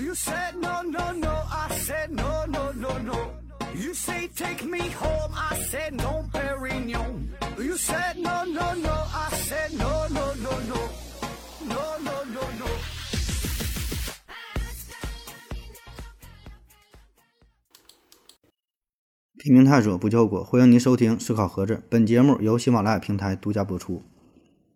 You said no, no, no, I said no, no, no, no. You say take me home, I said no, Perignon. You said no, no, no, I said no, no, no, no. No, no, no, no. 拼命探索不救果，欢迎您收听思考盒子。本节目由喜马拉雅平台独家播出。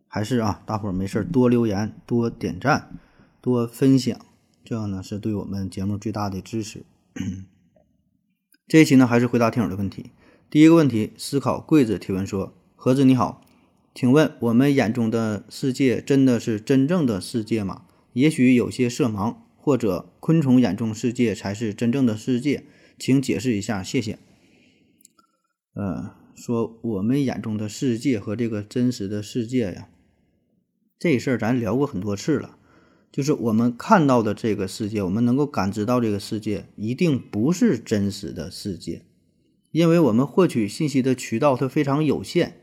还是啊，大伙儿没事儿多留言、多点赞、多分享，这样呢是对我们节目最大的支持。这一期呢，还是回答听友的问题。第一个问题，思考柜子提问说：盒子你好，请问我们眼中的世界真的是真正的世界吗？也许有些色盲，或者昆虫眼中世界才是真正的世界，请解释一下，谢谢。呃，说我们眼中的世界和这个真实的世界呀，这事儿咱聊过很多次了。就是我们看到的这个世界，我们能够感知到这个世界，一定不是真实的世界，因为我们获取信息的渠道它非常有限。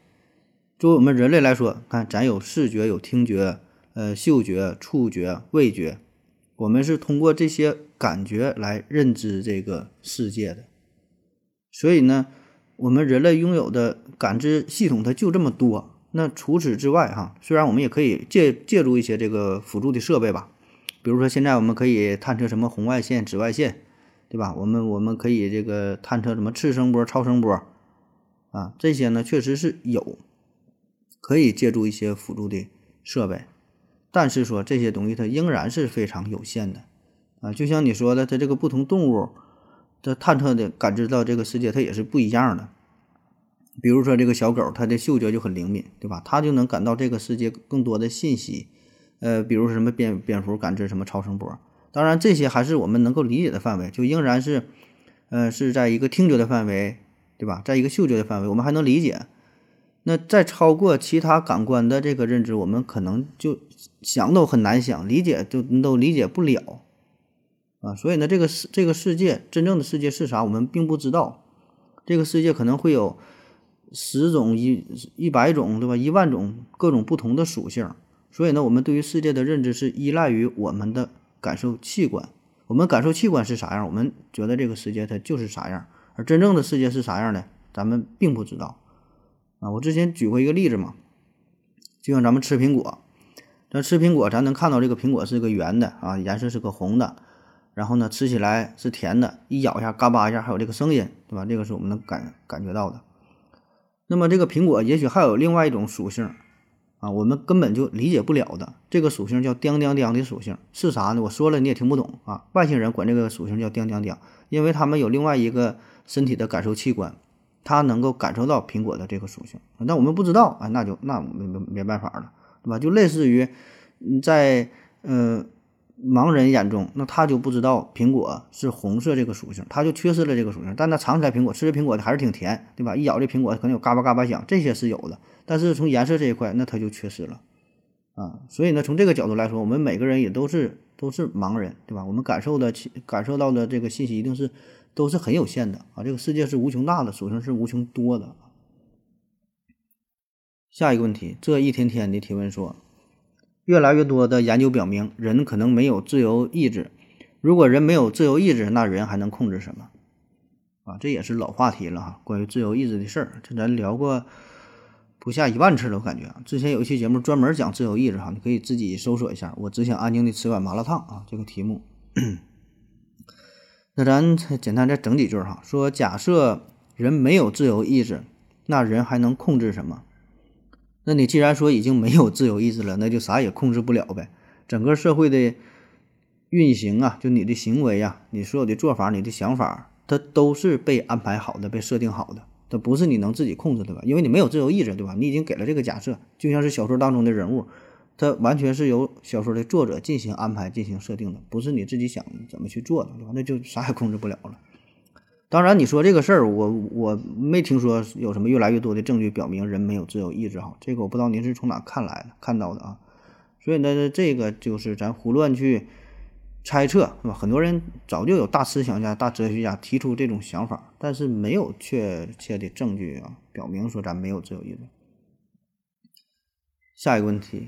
作为我们人类来说，看咱有视觉、有听觉、呃嗅觉、触觉、味觉，我们是通过这些感觉来认知这个世界的。所以呢。我们人类拥有的感知系统它就这么多，那除此之外哈，虽然我们也可以借借助一些这个辅助的设备吧，比如说现在我们可以探测什么红外线、紫外线，对吧？我们我们可以这个探测什么次声波、超声波，啊，这些呢确实是有，可以借助一些辅助的设备，但是说这些东西它仍然是非常有限的，啊，就像你说的，它这个不同动物。这探测的感知到这个世界，它也是不一样的。比如说，这个小狗，它的嗅觉就很灵敏，对吧？它就能感到这个世界更多的信息。呃，比如什么蝙蝙蝠感知什么超声波，当然这些还是我们能够理解的范围，就仍然是，呃，是在一个听觉的范围，对吧？在一个嗅觉的范围，我们还能理解。那再超过其他感官的这个认知，我们可能就想都很难想，理解就都理解不了。啊，所以呢，这个世这个世界真正的世界是啥，我们并不知道。这个世界可能会有十种、一一百种，对吧？一万种各种不同的属性。所以呢，我们对于世界的认知是依赖于我们的感受器官。我们感受器官是啥样，我们觉得这个世界它就是啥样。而真正的世界是啥样的，咱们并不知道。啊，我之前举过一个例子嘛，就像咱们吃苹果，咱吃苹果，咱能看到这个苹果是个圆的啊，颜色是个红的。然后呢，吃起来是甜的，一咬一下，嘎巴一下，还有这个声音，对吧？这个是我们能感感觉到的。那么这个苹果也许还有另外一种属性啊，我们根本就理解不了的。这个属性叫“叮叮叮”的属性是啥呢？我说了你也听不懂啊。外星人管这个属性叫“叮叮叮”，因为他们有另外一个身体的感受器官，它能够感受到苹果的这个属性。但我们不知道啊，那就那没没没办法了，对吧？就类似于在呃。盲人眼中，那他就不知道苹果是红色这个属性，他就缺失了这个属性。但他尝起来苹果，吃这苹果的还是挺甜，对吧？一咬这苹果可能有嘎巴嘎巴响，这些是有的。但是从颜色这一块，那他就缺失了啊。所以呢，从这个角度来说，我们每个人也都是都是盲人，对吧？我们感受的、感受到的这个信息一定是都是很有限的啊。这个世界是无穷大的，属性是无穷多的。下一个问题，这一天天的提问说。越来越多的研究表明，人可能没有自由意志。如果人没有自由意志，那人还能控制什么？啊，这也是老话题了哈。关于自由意志的事儿，这咱聊过不下一万次了，我感觉。之前有一期节目专门讲自由意志哈，你可以自己搜索一下。我只想安静的吃碗麻辣烫啊，这个题目。那咱简单再整几句哈，说假设人没有自由意志，那人还能控制什么？那你既然说已经没有自由意志了，那就啥也控制不了呗。整个社会的运行啊，就你的行为呀，你所有的做法、你的想法，它都是被安排好的、被设定好的，它不是你能自己控制的吧？因为你没有自由意志，对吧？你已经给了这个假设，就像是小说当中的人物，它完全是由小说的作者进行安排、进行设定的，不是你自己想怎么去做的，对吧？那就啥也控制不了了。当然，你说这个事儿，我我没听说有什么越来越多的证据表明人没有自由意志哈，这个我不知道您是从哪看来的看到的啊。所以呢，这个就是咱胡乱去猜测是吧？很多人早就有大思想家、大哲学家提出这种想法，但是没有确切的证据啊，表明说咱没有自由意志。下一个问题，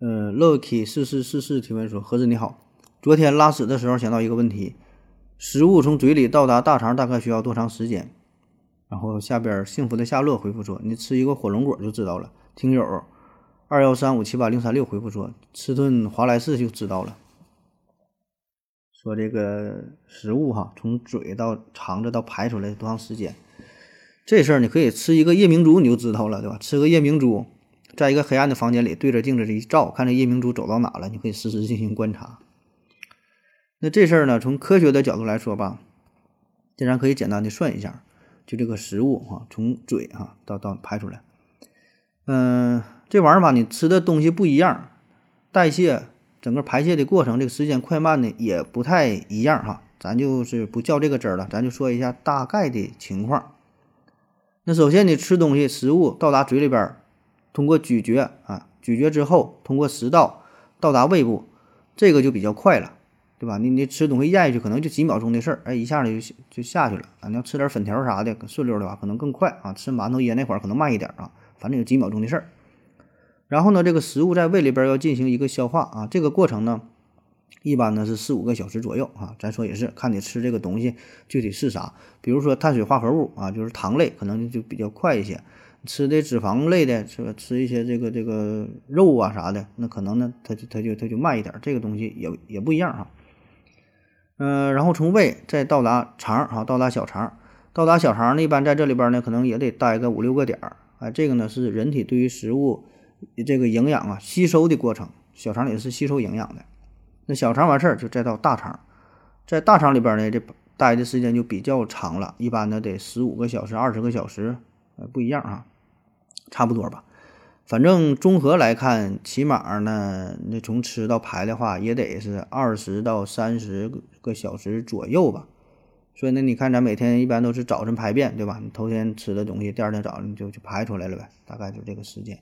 呃，Lucky 四四四四提问说：何子你好。昨天拉屎的时候想到一个问题：食物从嘴里到达大肠大概需要多长时间？然后下边幸福的夏洛回复说：“你吃一个火龙果就知道了。”听友二幺三五七八零三六回复说：“吃顿华莱士就知道了。”说这个食物哈，从嘴到肠子到排出来多长时间？这事儿你可以吃一个夜明珠你就知道了，对吧？吃个夜明珠，在一个黑暗的房间里对着镜子一照，看这夜明珠走到哪了，你可以实时进行观察。那这事儿呢，从科学的角度来说吧，竟然可以简单的算一下。就这个食物哈，从嘴哈到到排出来，嗯，这玩意儿吧，你吃的东西不一样，代谢整个排泄的过程，这个时间快慢呢也不太一样哈。咱就是不较这个真儿了，咱就说一下大概的情况。那首先你吃东西，食物到达嘴里边，通过咀嚼啊，咀嚼之后通过食道到达胃部，这个就比较快了。对吧？你你吃东西咽下去可能就几秒钟的事儿，哎，一下子就就下去了啊！你要吃点粉条啥的，顺溜的话可能更快啊。吃馒头噎那会儿可能慢一点啊，反正有几秒钟的事儿。然后呢，这个食物在胃里边要进行一个消化啊，这个过程呢，一般呢是四五个小时左右啊。咱说也是看你吃这个东西具体是啥，比如说碳水化合物啊，就是糖类，可能就比较快一些。吃的脂肪类的，是吧？吃一些这个这个肉啊啥的，那可能呢，它就它就它就慢一点。这个东西也也不一样哈。嗯，然后从胃再到达肠儿啊，到达小肠，到达小肠呢，一般在这里边呢，可能也得待个五六个点儿。哎，这个呢是人体对于食物这个营养啊吸收的过程，小肠里是吸收营养的。那小肠完事儿就再到大肠，在大肠里边呢，这待的时间就比较长了，一般呢得十五个小时、二十个小时，呃，不一样啊，差不多吧。反正综合来看，起码呢，那从吃到排的话，也得是二十到三十个小时左右吧。所以呢，你看咱每天一般都是早晨排便，对吧？你头天吃的东西，第二天早上就就排出来了呗，大概就这个时间。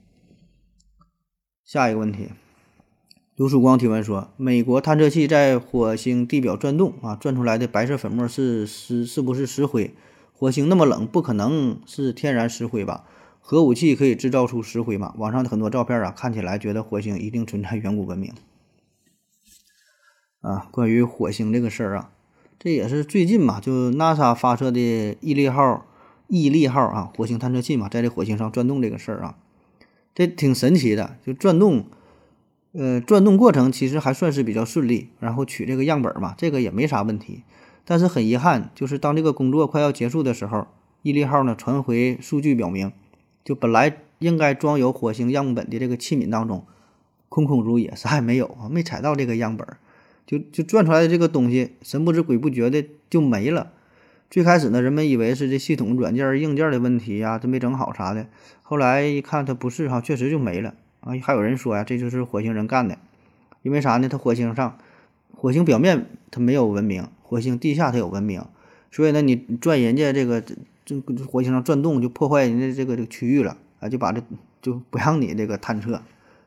下一个问题，刘曙光提问说：美国探测器在火星地表转动啊，转出来的白色粉末是是是不是石灰？火星那么冷，不可能是天然石灰吧？核武器可以制造出石灰吗？网上的很多照片啊，看起来觉得火星一定存在远古文明。啊，关于火星这个事儿啊，这也是最近嘛，就 NASA 发射的毅力号、毅力号啊，火星探测器嘛，在这火星上转动这个事儿啊，这挺神奇的。就转动，呃，转动过程其实还算是比较顺利，然后取这个样本嘛，这个也没啥问题。但是很遗憾，就是当这个工作快要结束的时候，毅力号呢传回数据表明。就本来应该装有火星样本的这个器皿当中，空空如也，啥也没有啊，没采到这个样本，就就转出来的这个东西神不知鬼不觉的就没了。最开始呢，人们以为是这系统软件硬件的问题呀，这没整好啥的。后来一看，它不是哈，确实就没了啊。还有人说呀，这就是火星人干的，因为啥呢？它火星上，火星表面它没有文明，火星地下它有文明，所以呢，你转人家这个。这火星上转动就破坏人家这个这个区域了啊，就把这就不让你这个探测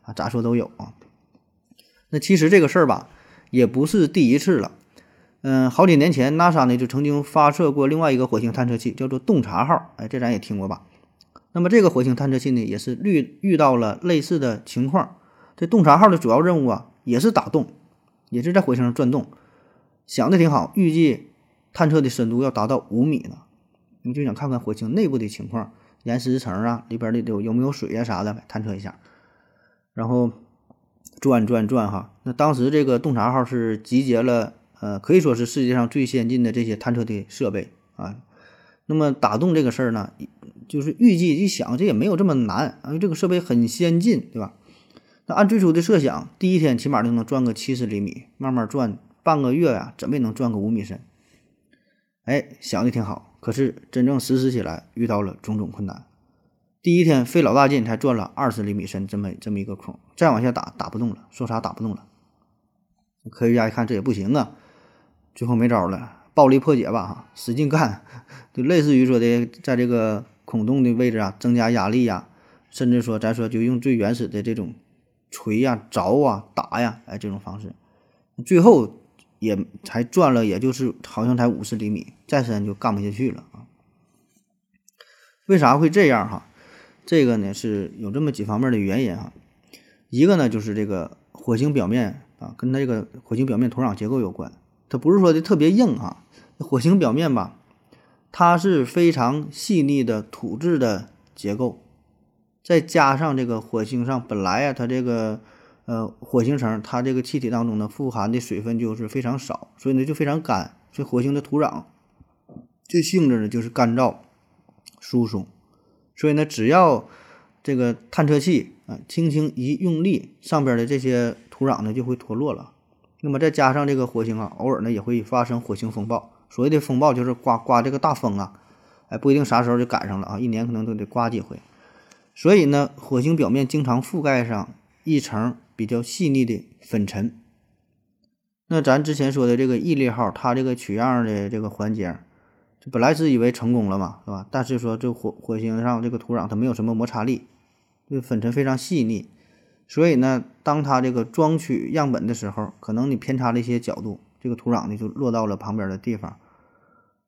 啊，咋说都有啊。那其实这个事儿吧，也不是第一次了。嗯，好几年前，NASA 呢就曾经发射过另外一个火星探测器，叫做洞察号。哎，这咱也听过吧？那么这个火星探测器呢，也是遇遇到了类似的情况。这洞察号的主要任务啊，也是打洞，也是在火星上转动，想的挺好，预计探测的深度要达到五米呢。你就想看看火星内部的情况，岩石层啊，里边的有有没有水啊啥的，探测一下。然后转转转哈，那当时这个洞察号是集结了呃，可以说是世界上最先进的这些探测的设备啊。那么打洞这个事儿呢，就是预计一想，这也没有这么难，因为这个设备很先进，对吧？那按最初的设想，第一天起码就能转个七十厘米，慢慢转，半个月呀，怎么也能转个五米深。哎，想的挺好。可是真正实施起来遇到了种种困难。第一天费老大劲才钻了二十厘米深这么这么一个孔，再往下打打不动了，说啥打不动了。科学家一看这也不行啊，最后没招了，暴力破解吧哈，使劲干，就类似于说的在这个孔洞的位置啊增加压力呀，甚至说咱说就用最原始的这种锤呀、凿啊、打呀，哎这种方式，最后。也才转了，也就是好像才五十厘米，再深就干不下去了啊！为啥会这样哈？这个呢是有这么几方面的原因哈。一个呢就是这个火星表面啊，跟它这个火星表面土壤结构有关。它不是说的特别硬啊，火星表面吧，它是非常细腻的土质的结构，再加上这个火星上本来啊，它这个呃火星层它这个气体当中呢富含的水分就是非常少，所以呢就非常干。所以火星的土壤这性质呢就是干燥、疏松，所以呢只要这个探测器啊轻轻一用力，上边的这些土壤呢就会脱落了。那么再加上这个火星啊，偶尔呢也会发生火星风暴。所谓的风暴就是刮刮这个大风啊，哎，不一定啥时候就赶上了啊，一年可能都得刮几回。所以呢，火星表面经常覆盖上一层比较细腻的粉尘。那咱之前说的这个毅力号，它这个取样的这个环节，这本来是以为成功了嘛，是吧？但是说这火火星上这个土壤它没有什么摩擦力，这粉尘非常细腻。所以呢，当它这个装取样本的时候，可能你偏差了一些角度，这个土壤呢就落到了旁边的地方。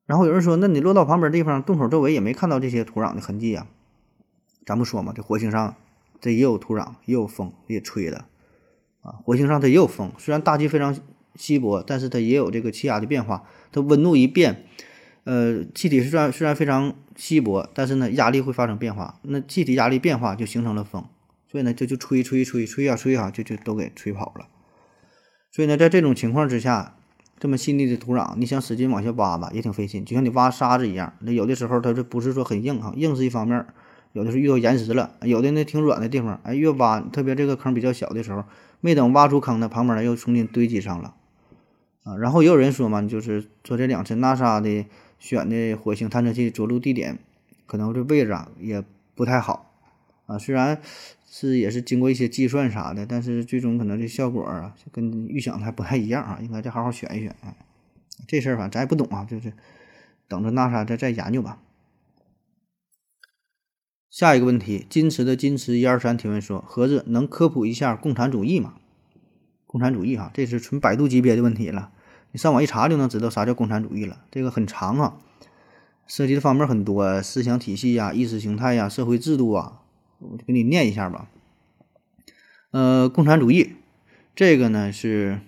然后有人说，那你落到旁边地方，洞口周围也没看到这些土壤的痕迹啊？咱不说嘛，这火星上这也有土壤，也有风，也吹的啊。火星上它也有风，虽然大气非常稀薄，但是它也有这个气压的变化。它温度一变，呃，气体虽然虽然非常稀薄，但是呢，压力会发生变化。那气体压力变化就形成了风。所以呢，就就吹吹吹吹呀吹啊，就就都给吹跑了。所以呢，在这种情况之下，这么细腻的土壤，你想使劲往下挖吧，也挺费劲，就像你挖沙子一样。那有的时候它这不是说很硬哈，硬是一方面，有的是遇到岩石了，有的呢挺软的地方，哎，越挖，特别这个坑比较小的时候，没等挖出坑呢，旁边呢又重新堆积上了啊。然后也有人说嘛，就是说这两次 NASA 的选的火星探测器着陆地点，可能这位置啊也不太好啊，虽然。是也是经过一些计算啥的，但是最终可能这效果啊，跟预想的还不太一样啊，应该再好好选一选啊。这事儿反正咱也不懂啊，就是等着 NASA 再再研究吧。下一个问题，矜持的矜持一二三提问说：盒子能科普一下共产主义吗？共产主义哈，这是纯百度级别的问题了，你上网一查就能知道啥叫共产主义了。这个很长啊，涉及的方面很多，思想体系呀、意识形态呀、社会制度啊。我就给你念一下吧。呃，共产主义这个呢是，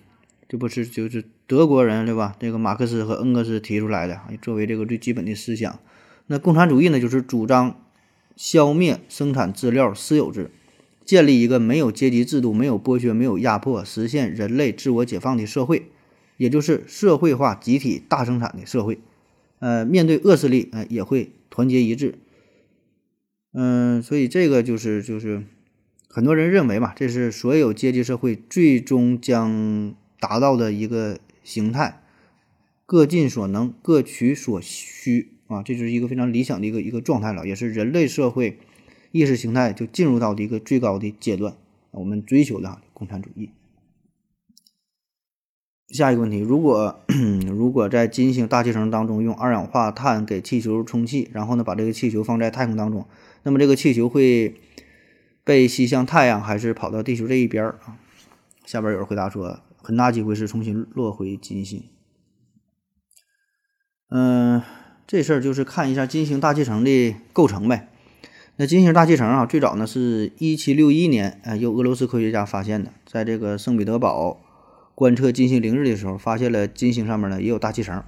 这不是就是德国人对吧？这个马克思和恩格斯提出来的，作为这个最基本的思想。那共产主义呢，就是主张消灭生产资料私有制，建立一个没有阶级制度、没有剥削、没有压迫，实现人类自我解放的社会，也就是社会化集体大生产的社会。呃，面对恶势力，呃，也会团结一致。嗯，所以这个就是就是很多人认为嘛，这是所有阶级社会最终将达到的一个形态，各尽所能，各取所需啊，这就是一个非常理想的一个一个状态了，也是人类社会意识形态就进入到的一个最高的阶段，我们追求的共产主义。下一个问题，如果 如果在金星大气层当中用二氧化碳给气球充气，然后呢把这个气球放在太空当中。那么这个气球会被吸向太阳，还是跑到地球这一边儿啊？下边有人回答说，很大机会是重新落回金星。嗯，这事儿就是看一下金星大气层的构成呗。那金星大气层啊，最早呢是一七六一年，呃，由俄罗斯科学家发现的，在这个圣彼得堡观测金星凌日的时候，发现了金星上面呢也有大气层。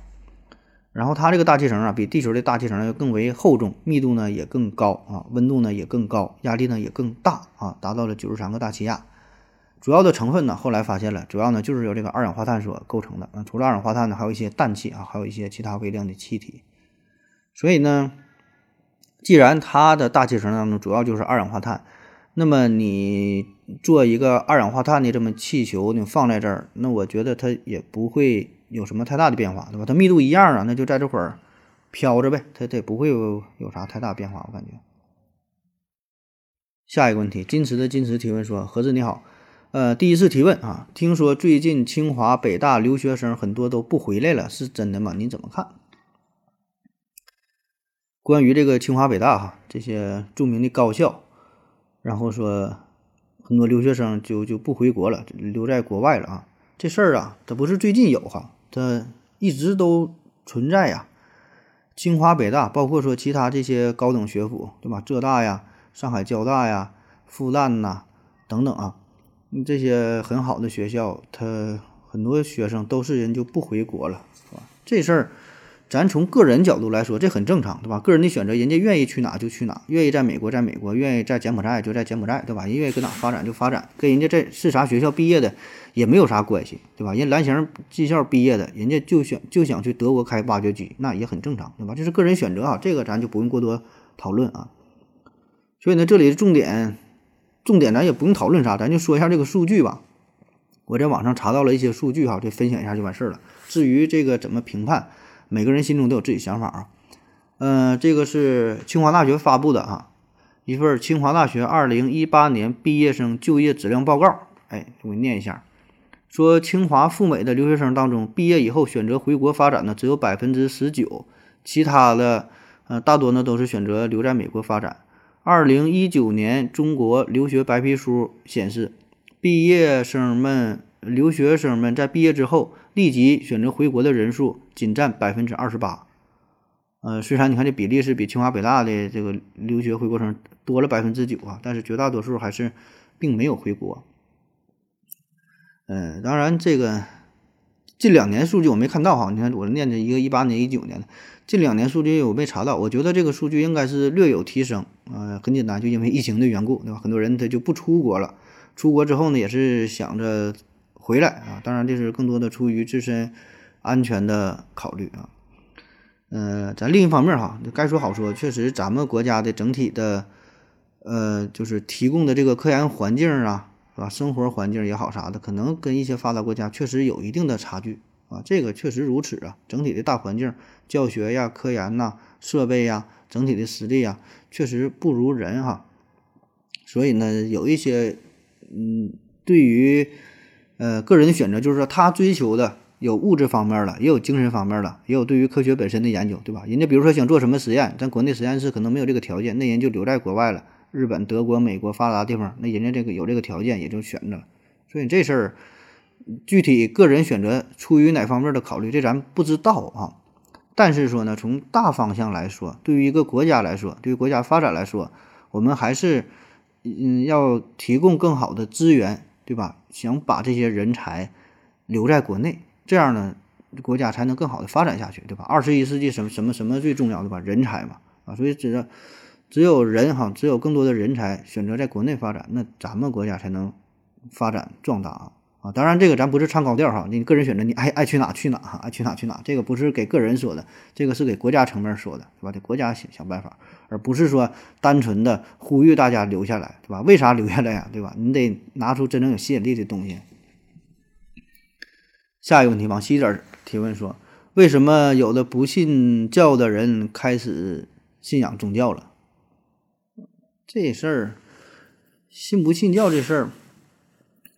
然后它这个大气层啊，比地球的大气层要更为厚重，密度呢也更高啊，温度呢也更高，压力呢也更大啊，达到了九十三个大气压。主要的成分呢，后来发现了，主要呢就是由这个二氧化碳所构成的。啊，除了二氧化碳呢，还有一些氮气啊，还有一些其他微量的气体。所以呢，既然它的大气层当中主要就是二氧化碳，那么你做一个二氧化碳的这么气球，你放在这儿，那我觉得它也不会。有什么太大的变化，对吧？它密度一样啊，那就在这会儿飘着呗，它它也不会有有啥太大变化，我感觉。下一个问题，矜持的矜持提问说：何子你好，呃，第一次提问啊，听说最近清华、北大留学生很多都不回来了，是真的吗？您怎么看？关于这个清华、北大哈这些著名的高校，然后说很多留学生就就不回国了，留在国外了啊，这事儿啊，它不是最近有哈。它一直都存在呀，清华、北大，包括说其他这些高等学府，对吧？浙大呀、上海交大呀、复旦呐等等啊，这些很好的学校，他很多学生都是人就不回国了，是吧？这事儿。咱从个人角度来说，这很正常，对吧？个人的选择，人家愿意去哪就去哪，愿意在美国在美国，愿意在柬埔寨就在柬埔寨，对吧？人愿意搁哪发展就发展，跟人家这是啥学校毕业的也没有啥关系，对吧？人蓝翔技校毕业的，人家就想就想去德国开挖掘机，那也很正常，对吧？这是个人选择啊，这个咱就不用过多讨论啊。所以呢，这里重点，重点咱也不用讨论啥，咱就说一下这个数据吧。我在网上查到了一些数据哈，就分享一下就完事儿了。至于这个怎么评判？每个人心中都有自己想法啊，嗯，这个是清华大学发布的啊，一份清华大学二零一八年毕业生就业质量报告。哎，我给你念一下，说清华赴美的留学生当中，毕业以后选择回国发展的只有百分之十九，其他的呃大多呢都是选择留在美国发展。二零一九年中国留学白皮书显示，毕业生们。留学生们在毕业之后立即选择回国的人数仅占百分之二十八，呃，虽然你看这比例是比清华北大的这个留学回国生多了百分之九啊，但是绝大多数还是并没有回国。嗯，当然这个近两年数据我没看到哈，你看我念的一个一八年、一九年的，近两年数据我没查到，我觉得这个数据应该是略有提升，呃，很简单，就因为疫情的缘故，对吧？很多人他就不出国了，出国之后呢，也是想着。回来啊，当然这是更多的出于自身安全的考虑啊。呃，咱另一方面哈，该说好说，确实咱们国家的整体的呃，就是提供的这个科研环境啊，是吧？生活环境也好啥的，可能跟一些发达国家确实有一定的差距啊。这个确实如此啊，整体的大环境、教学呀、科研呐、设备呀、整体的实力呀，确实不如人哈。所以呢，有一些嗯，对于呃，个人选择就是说，他追求的有物质方面的，也有精神方面的，也有对于科学本身的研究，对吧？人家比如说想做什么实验，咱国内实验室可能没有这个条件，那人就留在国外了，日本、德国、美国发达地方，那人家这个有这个条件，也就选择了。所以这事儿具体个人选择出于哪方面的考虑，这咱不知道啊。但是说呢，从大方向来说，对于一个国家来说，对于国家发展来说，我们还是嗯要提供更好的资源。对吧？想把这些人才留在国内，这样呢，国家才能更好的发展下去，对吧？二十一世纪什么什么什么最重要的吧？人才嘛，啊，所以只要只有人哈，只有更多的人才选择在国内发展，那咱们国家才能发展壮大啊！啊，当然这个咱不是唱高调哈，你个人选择，你爱爱去哪去哪哈，爱去哪去哪，这个不是给个人说的，这个是给国家层面说的，是吧？得国家想想办法。而不是说单纯的呼吁大家留下来，对吧？为啥留下来呀？对吧？你得拿出真正有吸引力的东西。下一个问题，往西点提问说，为什么有的不信教的人开始信仰宗教了？这事儿，信不信教这事儿，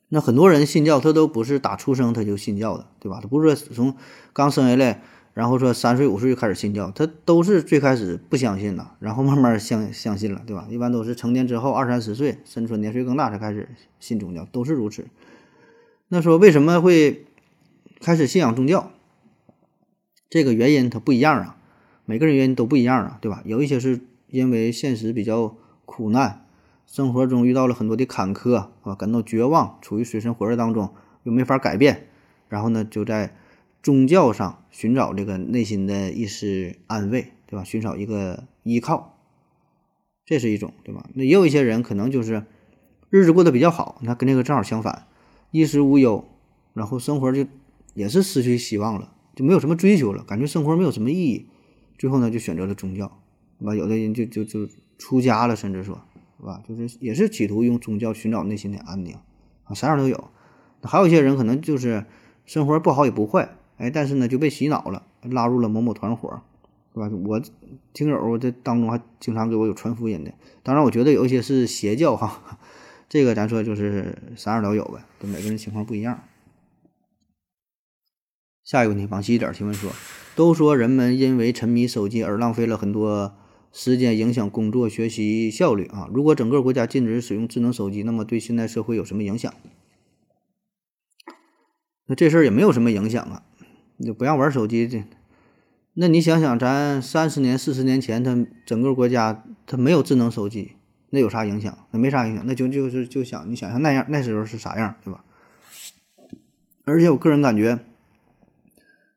那很多人信教，他都不是打出生他就信教的，对吧？他不是说从刚生下来。然后说三岁五岁就开始信教，他都是最开始不相信的，然后慢慢相相信了，对吧？一般都是成年之后二三十岁，甚至说年岁更大才开始信宗教，都是如此。那说为什么会开始信仰宗教？这个原因它不一样啊，每个人原因都不一样啊，对吧？有一些是因为现实比较苦难，生活中遇到了很多的坎坷啊，感到绝望，处于水深火热当中又没法改变，然后呢就在。宗教上寻找这个内心的一丝安慰，对吧？寻找一个依靠，这是一种，对吧？那也有一些人可能就是日子过得比较好，那跟这个正好相反，衣食无忧，然后生活就也是失去希望了，就没有什么追求了，感觉生活没有什么意义，最后呢就选择了宗教，对吧？有的人就就就出家了，甚至说，是吧？就是也是企图用宗教寻找内心的安宁啊，啥样都有。还有一些人可能就是生活不好也不坏。哎，但是呢，就被洗脑了，拉入了某某团伙，是吧？我听友这当中还经常给我有传福音的。当然，我觉得有一些是邪教哈，这个咱说就是啥样都有呗，就每个人情况不一样。下一个问题，往细一点提问说，都说人们因为沉迷手机而浪费了很多时间，影响工作学习效率啊。如果整个国家禁止使用智能手机，那么对现代社会有什么影响？那这事儿也没有什么影响啊。你不让玩手机，这，那你想想，咱三十年、四十年前，他整个国家他没有智能手机，那有啥影响？那没啥影响，那就就是就想你想象那样那时候是啥样，对吧？而且我个人感觉，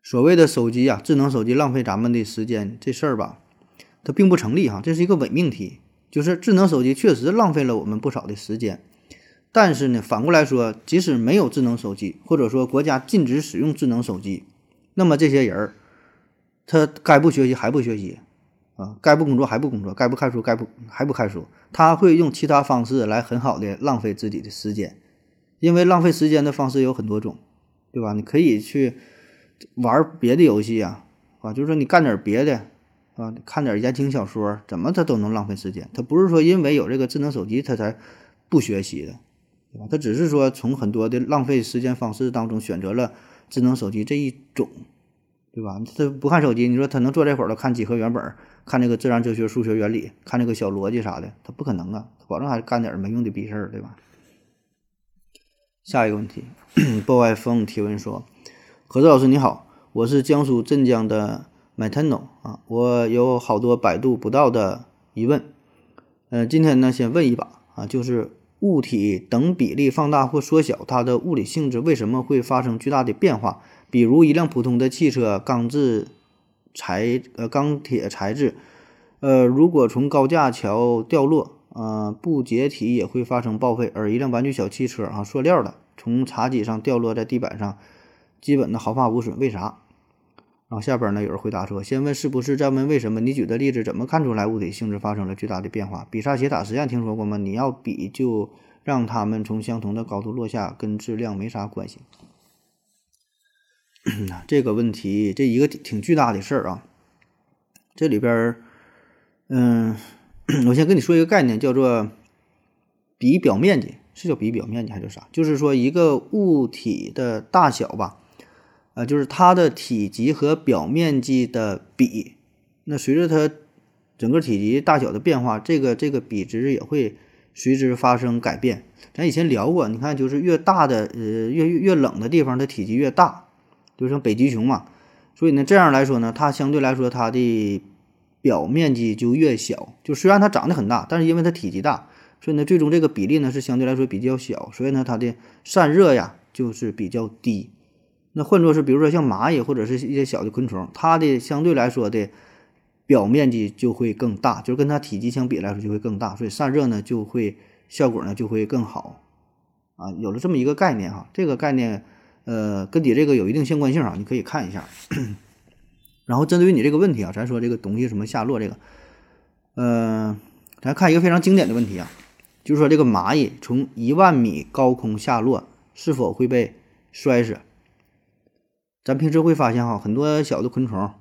所谓的手机呀，智能手机浪费咱们的时间这事儿吧，它并不成立哈，这是一个伪命题。就是智能手机确实浪费了我们不少的时间，但是呢，反过来说，即使没有智能手机，或者说国家禁止使用智能手机，那么这些人儿，他该不学习还不学习，啊，该不工作还不工作，该不看书该不还不看书，他会用其他方式来很好的浪费自己的时间，因为浪费时间的方式有很多种。对吧？你可以去玩别的游戏啊，啊，就是说你干点别的啊，看点言情小说，怎么他都能浪费时间。他不是说因为有这个智能手机他才不学习的，对吧？他只是说从很多的浪费时间方式当中选择了智能手机这一种，对吧？他不看手机，你说他能坐这会儿了看几何原本，看那个自然哲学、数学原理，看那个小逻辑啥的，他不可能啊，他保证还是干点没用的逼事儿，对吧？下一个问题，波外风提问说：“何子老师你好，我是江苏镇江的 Matano 啊，我有好多百度不到的疑问，呃，今天呢先问一把啊，就是物体等比例放大或缩小，它的物理性质为什么会发生巨大的变化？比如一辆普通的汽车，钢制材呃钢铁材质，呃，如果从高架桥掉落。”呃，不解体也会发生报废，而一辆玩具小汽车啊，塑料的，从茶几上掉落在地板上，基本的毫发无损，为啥？然后下边呢，有人回答说，先问是不是，再问为什么？你举的例子怎么看出来物体性质发生了巨大的变化？比萨斜塔实验听说过吗？你要比就让他们从相同的高度落下，跟质量没啥关系。这个问题，这一个挺巨大的事儿啊，这里边，嗯。我先跟你说一个概念，叫做比表面积，是叫比表面积还是啥？就是说一个物体的大小吧，啊，就是它的体积和表面积的比，那随着它整个体积大小的变化，这个这个比值也会随之发生改变。咱以前聊过，你看就是越大的呃越越冷的地方，它体积越大，就像北极熊嘛。所以呢，这样来说呢，它相对来说它的。表面积就越小，就虽然它长得很大，但是因为它体积大，所以呢，最终这个比例呢是相对来说比较小，所以呢，它的散热呀就是比较低。那换作是比如说像蚂蚁或者是一些小的昆虫，它的相对来说的表面积就会更大，就是跟它体积相比来说就会更大，所以散热呢就会效果呢就会更好啊。有了这么一个概念哈，这个概念呃跟你这个有一定相关性啊，你可以看一下。然后针对于你这个问题啊，咱说这个东西什么下落这个，呃，咱看一个非常经典的问题啊，就是说这个蚂蚁从一万米高空下落是否会被摔死？咱平时会发现哈，很多小的昆虫，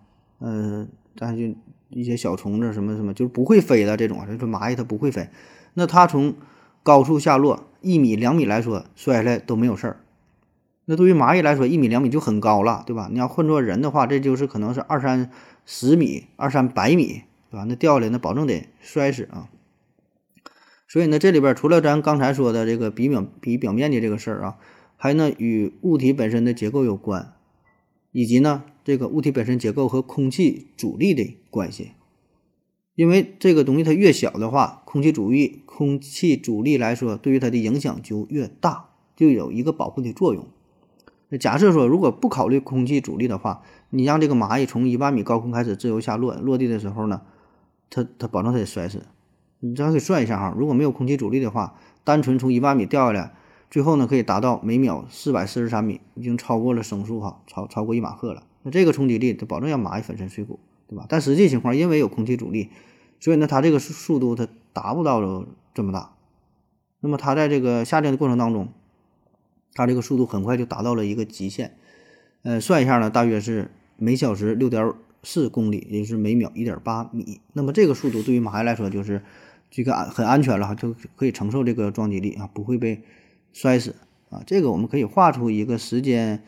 嗯，咱就一些小虫子什么什么，就是不会飞的这种，就是蚂蚁它不会飞，那它从高处下落一米两米来说，摔下来都没有事儿。那对于蚂蚁来说，一米两米就很高了，对吧？你要换做人的话，这就是可能是二三十米、二三百米，对吧？那掉下来，那保证得摔死啊。所以呢，这里边除了咱刚才说的这个比表比表面积这个事儿啊，还呢与物体本身的结构有关，以及呢这个物体本身结构和空气阻力的关系。因为这个东西它越小的话，空气阻力空气阻力来说，对于它的影响就越大，就有一个保护的作用。假设说，如果不考虑空气阻力的话，你让这个蚂蚁从一万米高空开始自由下落，落地的时候呢，它它保证它得摔死。你咱可以算一下哈，如果没有空气阻力的话，单纯从一万米掉下来，最后呢可以达到每秒四百四十三米，已经超过了声速哈，超超过一马赫了。那这个冲击力，它保证让蚂蚁粉身碎骨，对吧？但实际情况，因为有空气阻力，所以呢，它这个速度它达不到这么大。那么它在这个下降的过程当中。它这个速度很快就达到了一个极限，呃，算一下呢，大约是每小时六点四公里，也就是每秒一点八米。那么这个速度对于蚂蚁来说就是这个安很安全了哈，就可以承受这个撞击力啊，不会被摔死啊。这个我们可以画出一个时间、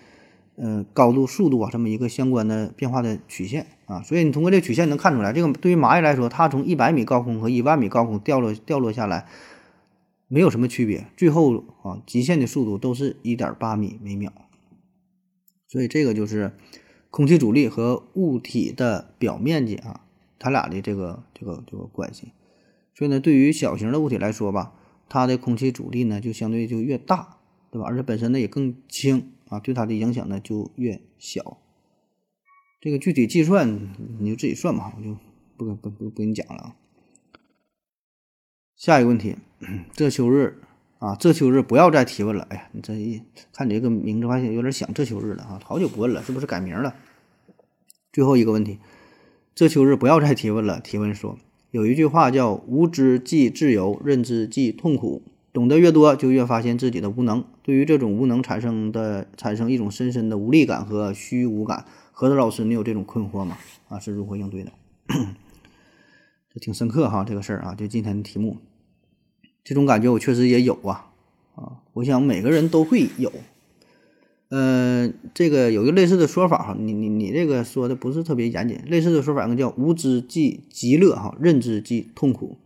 呃高度、速度啊这么一个相关的变化的曲线啊。所以你通过这曲线能看出来，这个对于蚂蚁来说，它从一百米高空和一万米高空掉落掉落下来。没有什么区别，最后啊，极限的速度都是一点八米每秒，所以这个就是空气阻力和物体的表面积啊，它俩的这个这个这个关系。所以呢，对于小型的物体来说吧，它的空气阻力呢就相对就越大，对吧？而且本身呢也更轻啊，对它的影响呢就越小。这个具体计算你就自己算吧，我就不不不不跟你讲了啊。下一个问题，这秋日啊，这秋日不要再提问了。哎呀，你这一看你这个名字，发现有点想这秋日了啊，好久不问了，是不是改名了？最后一个问题，这秋日不要再提问了。提问说，有一句话叫“无知即自由，认知即痛苦”，懂得越多，就越发现自己的无能。对于这种无能产生的产生一种深深的无力感和虚无感。何德老师，你有这种困惑吗？啊，是如何应对的？这挺深刻哈，这个事儿啊，就今天的题目。这种感觉我确实也有啊，啊，我想每个人都会有。嗯，这个有一个类似的说法哈，你你你这个说的不是特别严谨。类似的说法呢叫无知即极乐哈，认知即痛苦。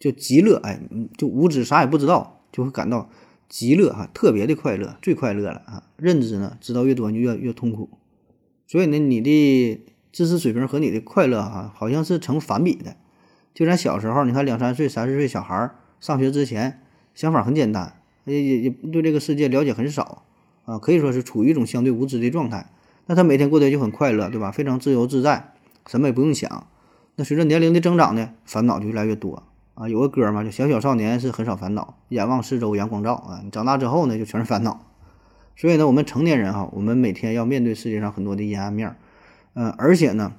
就极乐，哎，就无知啥也不知道，就会感到极乐哈，特别的快乐，最快乐了啊。认知呢，知道越多就越越痛苦。所以呢，你的知识水平和你的快乐哈，好像是成反比的。就咱小时候，你看两三岁、三四岁小孩上学之前，想法很简单，也也也对这个世界了解很少啊，可以说是处于一种相对无知的状态。那他每天过得就很快乐，对吧？非常自由自在，什么也不用想。那随着年龄的增长呢，烦恼就越来越多啊。有个歌嘛，就小小少年是很少烦恼，眼望四周阳光照啊。你长大之后呢，就全是烦恼。所以呢，我们成年人哈，我们每天要面对世界上很多的阴暗面儿，嗯，而且呢。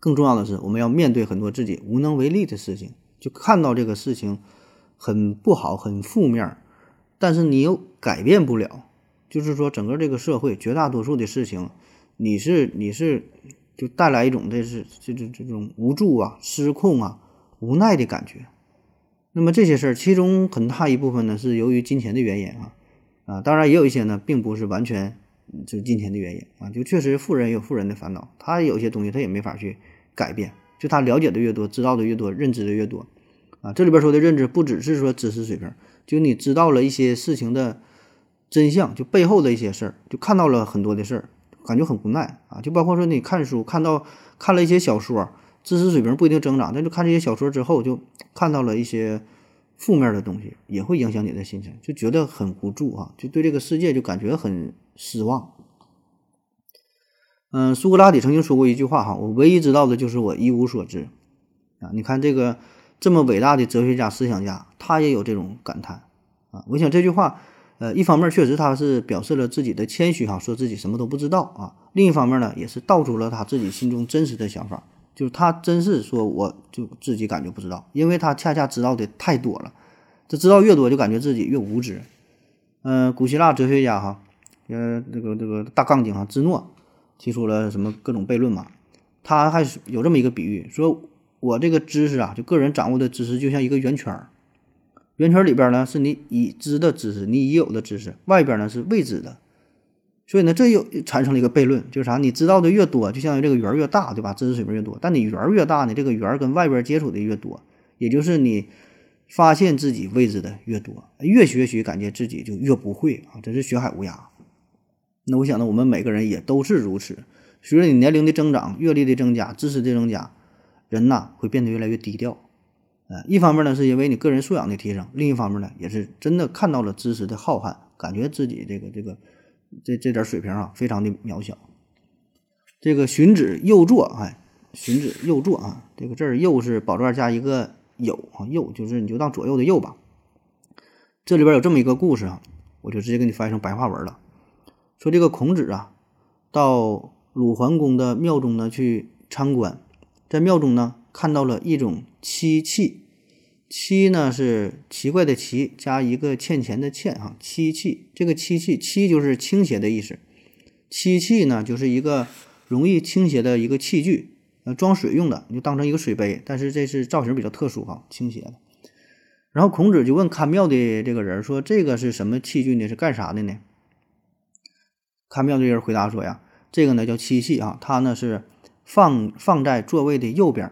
更重要的是，我们要面对很多自己无能为力的事情，就看到这个事情很不好、很负面，但是你又改变不了。就是说，整个这个社会绝大多数的事情，你是你是就带来一种这是这这这种无助啊、失控啊、无奈的感觉。那么这些事儿，其中很大一部分呢是由于金钱的原因啊啊，当然也有一些呢，并不是完全。就金钱的原因啊，就确实富人有富人的烦恼，他有些东西他也没法去改变。就他了解的越多，知道的越多，认知的越多啊。这里边说的认知，不只是说知识水平，就你知道了一些事情的真相，就背后的一些事儿，就看到了很多的事儿，感觉很无奈啊。就包括说你看书，看到看了一些小说，知识水平不一定增长，但就看这些小说之后，就看到了一些负面的东西，也会影响你的心情，就觉得很无助啊，就对这个世界就感觉很。失望。嗯，苏格拉底曾经说过一句话哈，我唯一知道的就是我一无所知啊。你看这个这么伟大的哲学家、思想家，他也有这种感叹啊。我想这句话，呃，一方面确实他是表示了自己的谦虚哈，说自己什么都不知道啊；另一方面呢，也是道出了他自己心中真实的想法，就是他真是说我就自己感觉不知道，因为他恰恰知道的太多了，这知道越多，就感觉自己越无知。嗯，古希腊哲学家哈。呃，这个这个大杠精哈，芝诺提出了什么各种悖论嘛？他还是有这么一个比喻，说我这个知识啊，就个人掌握的知识，就像一个圆圈儿，圆圈里边呢是你已知的知识，你已有的知识，外边呢是未知的。所以呢，这又产生了一个悖论，就是啥？你知道的越多，就相当于这个圆越大，对吧？知识水平越多，但你圆越大呢，这个圆跟外边接触的越多，也就是你发现自己未知的越多，越学习感觉自己就越不会啊，真是学海无涯。那我想呢，我们每个人也都是如此。随着你年龄的增长、阅历的增加、知识的增加，人呐会变得越来越低调。呃，一方面呢是因为你个人素养的提升，另一方面呢也是真的看到了知识的浩瀚，感觉自己这个这个这这点水平啊非常的渺小。这个荀子右作，哎，荀子右作啊，这个字儿右是宝字加一个有啊，右就是你就当左右的右吧。这里边有这么一个故事啊，我就直接给你翻译成白话文了。说这个孔子啊，到鲁桓公的庙中呢去参观，在庙中呢看到了一种漆器，漆呢是奇怪的奇加一个欠钱的欠哈，漆器这个漆器漆就是倾斜的意思，漆器呢就是一个容易倾斜的一个器具，呃装水用的，你就当成一个水杯，但是这是造型比较特殊哈，倾斜的。然后孔子就问看庙的这个人说：“这个是什么器具呢？是干啥的呢？”看庙的人回答说：“呀，这个呢叫漆器啊，它呢是放放在座位的右边，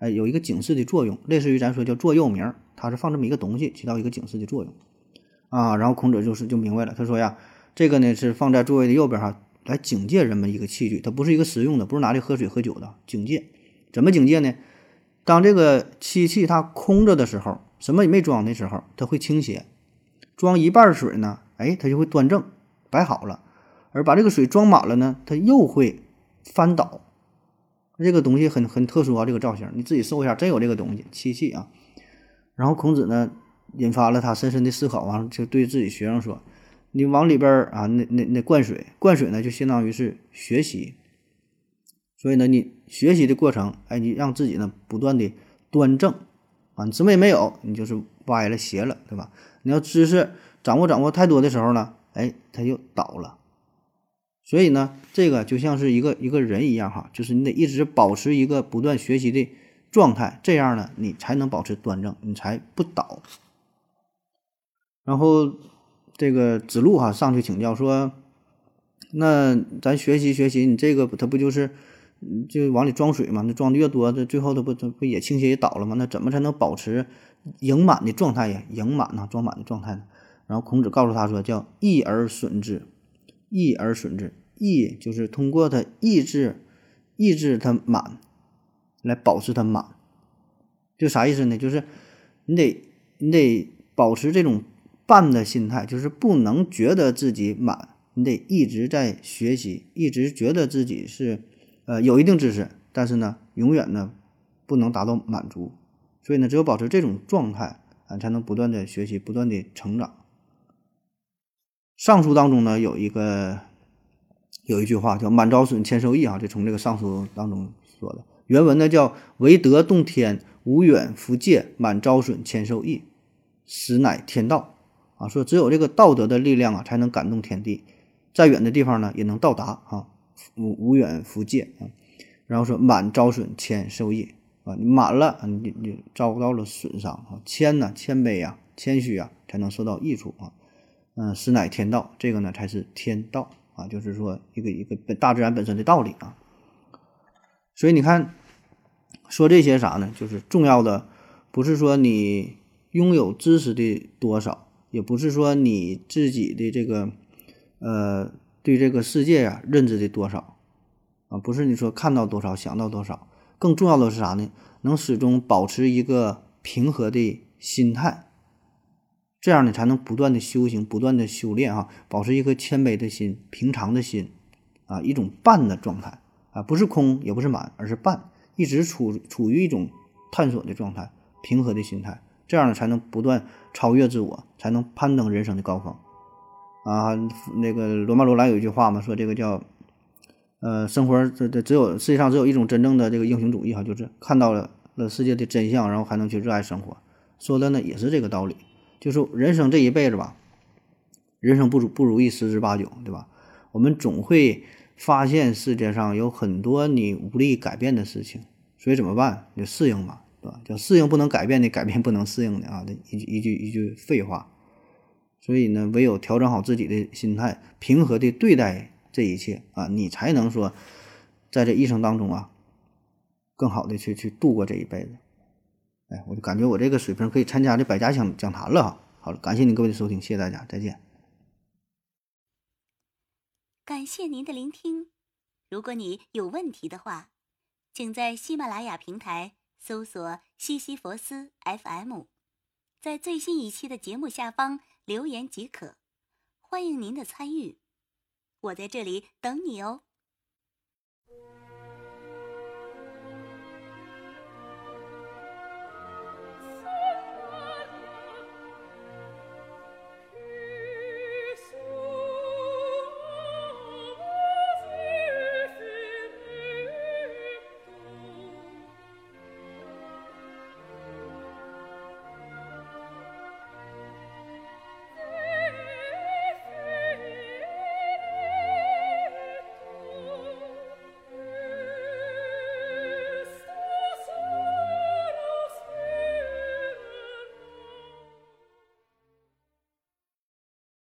哎，有一个警示的作用，类似于咱说叫座右铭，它是放这么一个东西，起到一个警示的作用啊。然后孔子就是就明白了，他说呀，这个呢是放在座位的右边哈，来警戒人们一个器具，它不是一个实用的，不是拿来喝水喝酒的，警戒。怎么警戒呢？当这个漆器它空着的时候，什么也没装的时候，它会倾斜；装一半水呢，哎，它就会端正摆好了；而把这个水装满了呢，它又会翻倒。这个东西很很特殊啊，这个造型你自己搜一下，真有这个东西漆器啊。然后孔子呢，引发了他深深的思考，完了就对自己学生说：“你往里边啊，那那那灌水，灌水呢就相当于是学习。所以呢，你学习的过程，哎，你让自己呢不断的端正啊，什么也没有，你就是歪了斜了，对吧？你要知识掌握掌握太多的时候呢，哎，它就倒了。”所以呢，这个就像是一个一个人一样哈，就是你得一直保持一个不断学习的状态，这样呢，你才能保持端正，你才不倒。然后这个子路哈上去请教说：“那咱学习学习，你这个它不就是就往里装水嘛？那装的越多，这最后它不它不也倾斜也倒了吗？那怎么才能保持盈满的状态呀？盈满呢，装满的状态呢？”然后孔子告诉他说：“叫益而损之，益而损之。”意就是通过它抑制，抑制它满，来保持它满，就啥意思呢？就是你得你得保持这种半的心态，就是不能觉得自己满，你得一直在学习，一直觉得自己是呃有一定知识，但是呢，永远呢不能达到满足，所以呢，只有保持这种状态啊，才能不断的学习，不断的成长。上书当中呢有一个。有一句话叫“满招损，谦受益”啊，就从这个上书当中说的。原文呢叫“唯德动天，无远弗届，满招损，谦受益，实乃天道”。啊，说只有这个道德的力量啊，才能感动天地，再远的地方呢也能到达啊，无无远弗届啊。然后说“满招损，谦受益”啊，满了，你你遭到了损伤啊；谦呢，谦卑呀，谦虚啊，才能受到益处啊。嗯，实乃天道，这个呢才是天道。啊，就是说一个一个本大自然本身的道理啊，所以你看，说这些啥呢？就是重要的不是说你拥有知识的多少，也不是说你自己的这个呃对这个世界呀认知的多少啊，不是你说看到多少想到多少，更重要的是啥呢？能始终保持一个平和的心态。这样呢，才能不断的修行，不断的修炼啊，保持一颗谦卑的心、平常的心，啊，一种半的状态啊，不是空，也不是满，而是半，一直处处于一种探索的状态、平和的心态，这样呢，才能不断超越自我，才能攀登人生的高峰啊。那个罗曼罗兰有一句话嘛，说这个叫，呃，生活这这只有世界上只有一种真正的这个英雄主义哈，就是看到了了世界的真相，然后还能去热爱生活，说的呢也是这个道理。就是人生这一辈子吧，人生不如不如意十之八九，对吧？我们总会发现世界上有很多你无力改变的事情，所以怎么办？就适应嘛，对吧？叫适应不能改变的，改变不能适应的啊！这一句一句一句废话。所以呢，唯有调整好自己的心态，平和的对待这一切啊，你才能说，在这一生当中啊，更好的去去度过这一辈子。哎，我就感觉我这个水平可以参加这百家讲讲坛了哈。好了，感谢您各位的收听，谢谢大家，再见。感谢您的聆听。如果你有问题的话，请在喜马拉雅平台搜索“西西弗斯 FM”，在最新一期的节目下方留言即可。欢迎您的参与，我在这里等你哦。